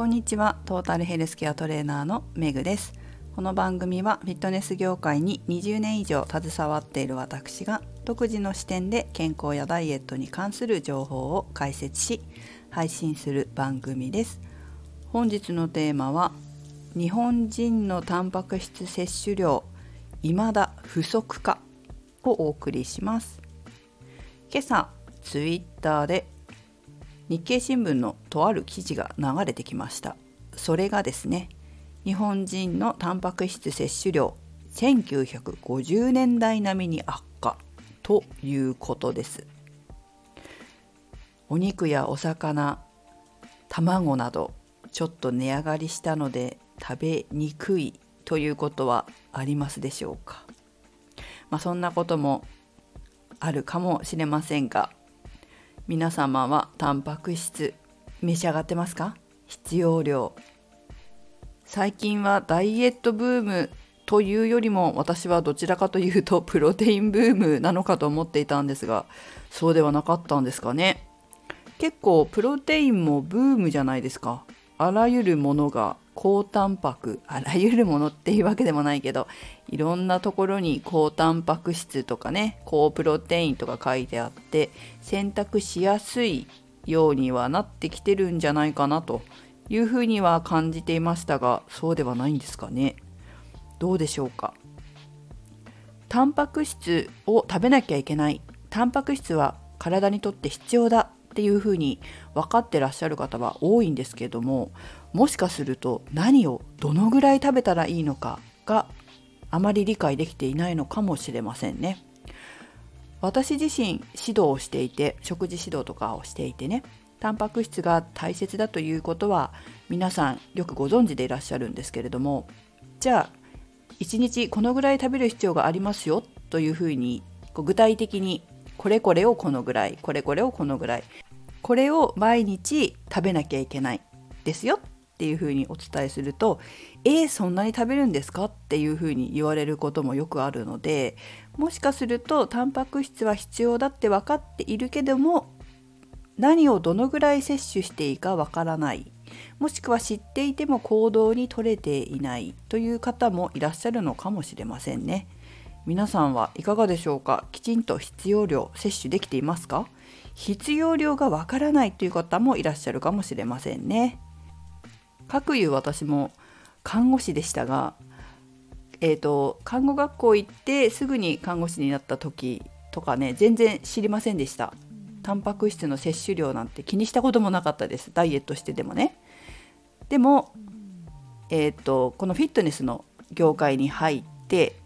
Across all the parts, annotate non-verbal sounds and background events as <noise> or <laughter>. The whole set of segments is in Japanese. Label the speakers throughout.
Speaker 1: こんにちは。トータルヘルスケアトレーナーのメグです。この番組はフィットネス業界に20年以上携わっている私が独自の視点で健康やダイエットに関する情報を解説し配信する番組です。本日のテーマは日本人のタンパク質摂取量未だ不足かをお送りします。今朝ツイッターで日経新聞のとある記事が流れてきました。それがですね日本人のタンパク質摂取量1950年代並みに悪化ということです。お肉やお魚卵などちょっと値上がりしたので食べにくいということはありますでしょうか、まあ、そんなこともあるかもしれませんが皆様はタンパク質召し上がってますか？必要量。最近はダイエットブームというよりも私はどちらかというとプロテインブームなのかと思っていたんですがそうではなかったんですかね。結構プロテインもブームじゃないですか。あらゆるものが高タンパクあらゆるものっていうわけでもないけどいろんなところに高タンパク質とかね高プロテインとか書いてあって選択しやすいようにはなってきてるんじゃないかなというふうには感じていましたがそうではないんですかね。どうでしょうか。タンパク質を食べなきゃいけない。タンパク質は体にとって必要だ。っていうふうに分かってらっしゃる方は多いんですけどももしかすると何をどのぐらい食べたらいいのかがあまり理解できていないのかもしれませんね。私自身指導をしていて食事指導とかをしていてねタンパク質が大切だということは皆さんよくご存知でいらっしゃるんですけれどもじゃあ1日このぐらい食べる必要がありますよというふうに具体的にこれこれをこのぐらいこれこれをこのぐらいこれを毎日食べなきゃいけないですよっていうふうにお伝えすると「えー、そんなに食べるんですか?」っていうふうに言われることもよくあるのでもしかするとタンパク質は必要だって分かっているけども何をどのぐらい摂取していいかわからないもしくは知っていても行動に取れていないという方もいらっしゃるのかもしれませんね。皆さんはいかがでしょうか？きちんと必要量摂取できていますか？必要量がわからないという方もいらっしゃるかもしれませんね。かくいう私も看護師でしたが、えーと、看護学校行ってすぐに看護師になった時とかね全然知りませんでした。タンパク質の摂取量なんて気にしたこともなかったですダイエットしてでもね。でも、えーとこのフィットネスの業界に入って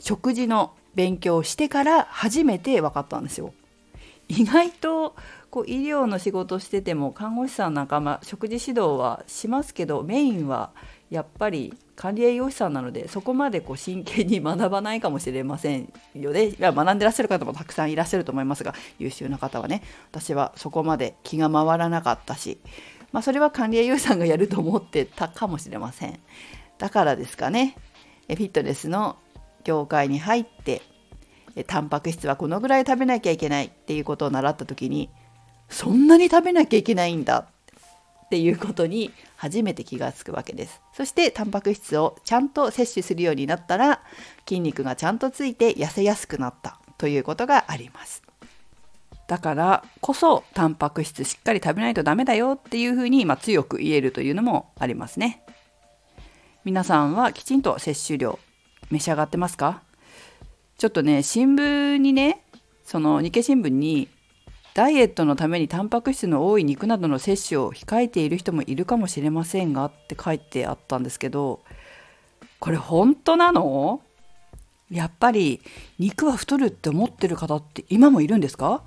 Speaker 1: 食事の勉強をしてから初めて分かったんですよ。意外とこう医療の仕事してても看護師さん仲間食事指導はしますけどメインはやっぱり管理栄養士さんなので <laughs> そこまでこう真剣に学ばないかもしれませんよね。<laughs> 学んでらっしゃる方もたくさんいらっしゃると思いますが優秀な方はね。私はそこまで気が回らなかったし、まあ、それは管理栄養士さんがやると思ってたかもしれません。だからですかね。フィットネスの業界に入ってタンパク質はこのぐらい食べなきゃいけないっていうことを習った時にそんなに食べなきゃいけないんだっていうことに初めて気がつくわけです。そしてタンパク質をちゃんと摂取するようになったら筋肉がちゃんとついて痩せやすくなったということがあります。だからこそタンパク質しっかり食べないとダメだよっていうふうに、ま、強く言えるというのもありますね。皆さんはきちんと摂取量召し上がってますか？ちょっとね新聞にねその日経新聞にダイエットのためにタンパク質の多い肉などの摂取を控えている人もいるかもしれませんがって書いてあったんですけどこれ本当なの？やっぱり肉は太るって思ってる方って今もいるんですか？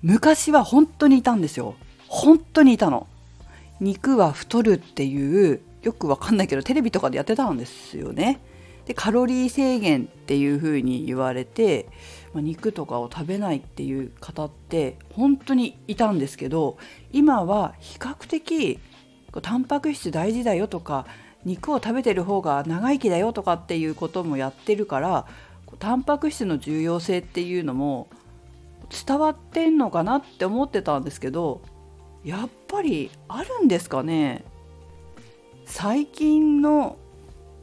Speaker 1: 昔は本当にいたんですよ。本当にいたの。肉は太るっていうよくわかんないけどテレビとかでやってたんですよね。でカロリー制限っていうふうに言われて、まあ、肉とかを食べないっていう方って本当にいたんですけど今は比較的タンパク質大事だよとか肉を食べてる方が長生きだよとかっていうこともやってるからタンパク質の重要性っていうのも伝わってんのかなって思ってたんですけどやっぱりあるんですかね。最近の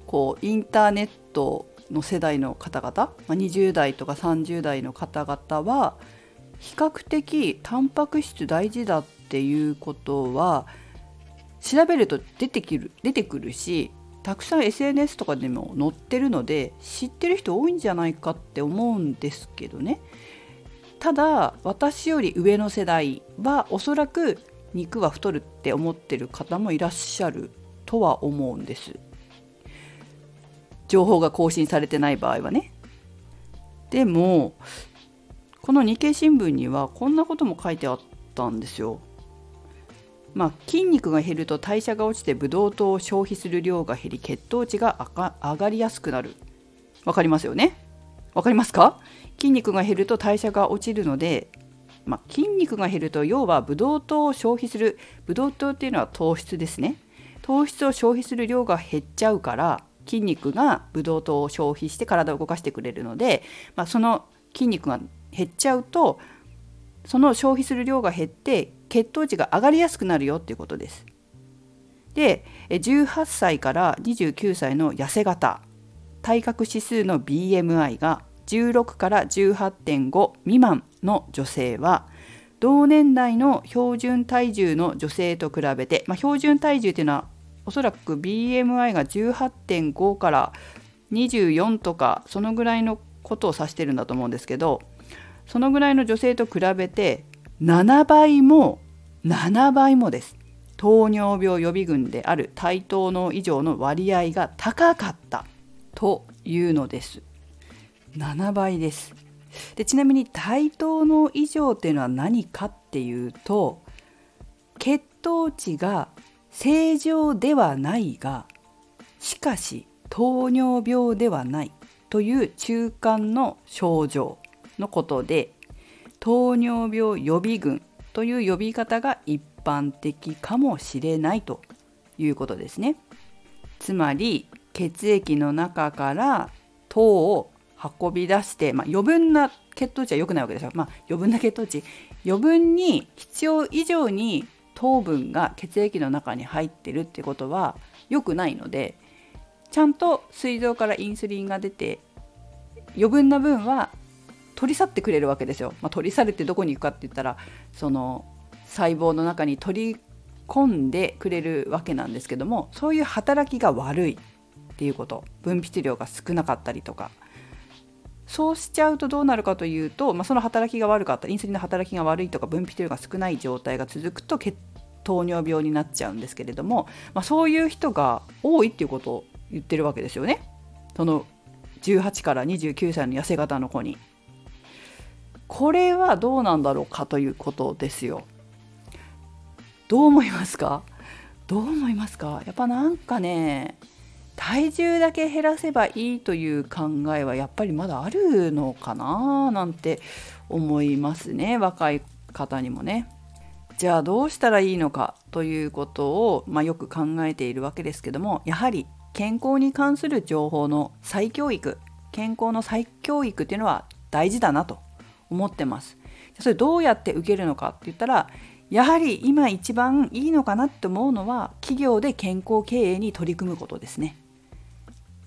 Speaker 1: こうインターネットの世代の方々、まあ、20代とか30代の方々は比較的タンパク質大事だっていうことは調べると出てくる出てくるしたくさん SNS とかでも載ってるので知ってる人多いんじゃないかって思うんですけどね。ただ私より上の世代はおそらく肉は太るって思ってる方もいらっしゃるとは思うんです。情報が更新されてない場合はね。でもこの日経新聞にはこんなことも書いてあったんですよ。まあ、筋肉が減ると代謝が落ちてブドウ糖を消費する量が減り血糖値が上がりやすくなる。わかりますよね？わかりますか？筋肉が減ると代謝が落ちるので、まあ、筋肉が減ると要はブドウ糖を消費する。ブドウ糖っていうのは糖質ですね。糖質を消費する量が減っちゃうから筋肉がブドウ糖を消費して体を動かしてくれるので、まあ、その筋肉が減っちゃうとその消費する量が減って血糖値が上がりやすくなるよっていうことです。で18歳から29歳の痩せ型体格指数の BMI が16から18.5未満の女性は同年代の標準体重の女性と比べて、まあ、標準体重っていうのはおそらく BMI が18.5から24とかそのぐらいのことを指してるんだと思うんですけどそのぐらいの女性と比べて7倍も7倍もです。糖尿病予備軍である対等の以上の割合が高かったというのです。7倍です。でちなみに対等の以上っていうのは何かっていうと血糖値が正常ではないがしかし糖尿病ではないという中間の症状のことで糖尿病予備軍という呼び方が一般的かもしれないということですね。つまり血液の中から糖を運び出して、まあ、余分な血糖値は良くないわけですよ。まあ、余分な血糖値余分に必要以上に糖分が血液の中に入ってるってことは良くないのでちゃんと膵臓からインスリンが出て余分な分は取り去ってくれるわけですよ。まあ、取り去るってどこに行くかって言ったらその細胞の中に取り込んでくれるわけなんですけどもそういう働きが悪いっていうこと。分泌量が少なかったりとか。そうしちゃうとどうなるかというと、まあ、その働きが悪かったインスリンの働きが悪いとか分泌量が少ない状態が続くと血糖尿病になっちゃうんですけれども、まあ、そういう人が多いっていうことを言ってるわけですよね。その18から29歳の痩せ型の子に。これはどうなんだろうかということですよ。どう思いますか？どう思いますか？やっぱなんかね体重だけ減らせばいいという考えはやっぱりまだあるのかななんて思いますね若い方にもね。じゃあどうしたらいいのかということを、まあ、よく考えているわけですけどもやはり健康に関する情報の再教育健康の再教育っていうのは大事だなと思ってます。それどうやって受けるのかって言ったらやはり今一番いいのかなって思うのは企業で健康経営に取り組むことですね。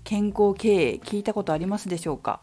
Speaker 1: 健康経営聞いたことありますでしょうか？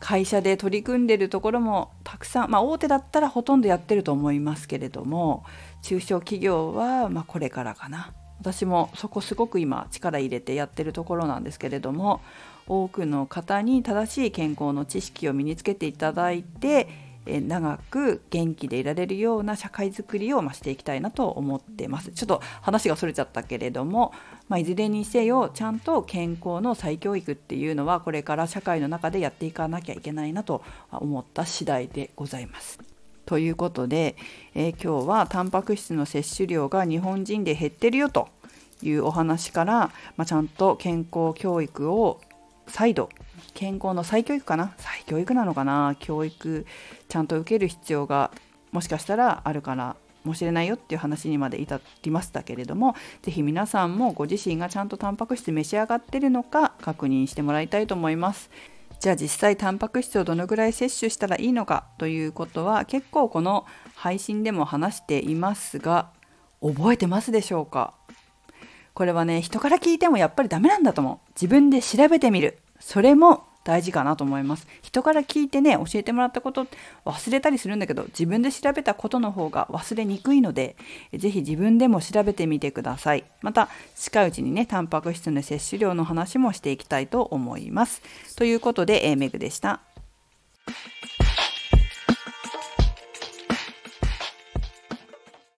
Speaker 1: 会社で取り組んでるところもたくさん、まあ、大手だったらほとんどやってると思いますけれども中小企業はまこれからかな。私もそこすごく今力入れてやってるところなんですけれども多くの方に正しい健康の知識を身につけていただいて長く元気でいられるような社会づくりをしていきたいなと思ってますちょっと話がそれちゃったけれども、まあ、いずれにせよちゃんと健康の再教育っていうのはこれから社会の中でやっていかなきゃいけないなと思った次第でございます。ということで、えー、今日はタンパク質の摂取量が日本人で減ってるよというお話から、まあ、ちゃんと健康教育を再度健康の再教育かな？再教育なのかな？教育ちゃんと受ける必要がもしかしたらあるからもしれないよっていう話にまで至りましたけれども是非皆さんもご自身がちゃんとタンパク質召し上がってるのか確認してもらいたいと思います。じゃあ実際タンパク質をどのぐらい摂取したらいいのかということは結構この配信でも話していますが覚えてますでしょうか？これはね人から聞いてもやっぱりダメなんだと思う。自分で調べてみる。それも大事かなと思います。人から聞いてね教えてもらったこと忘れたりするんだけど自分で調べたことの方が忘れにくいので是非自分でも調べてみてください。また近いうちにねタンパク質の摂取量の話もしていきたいと思います。ということで、えー、メグでした。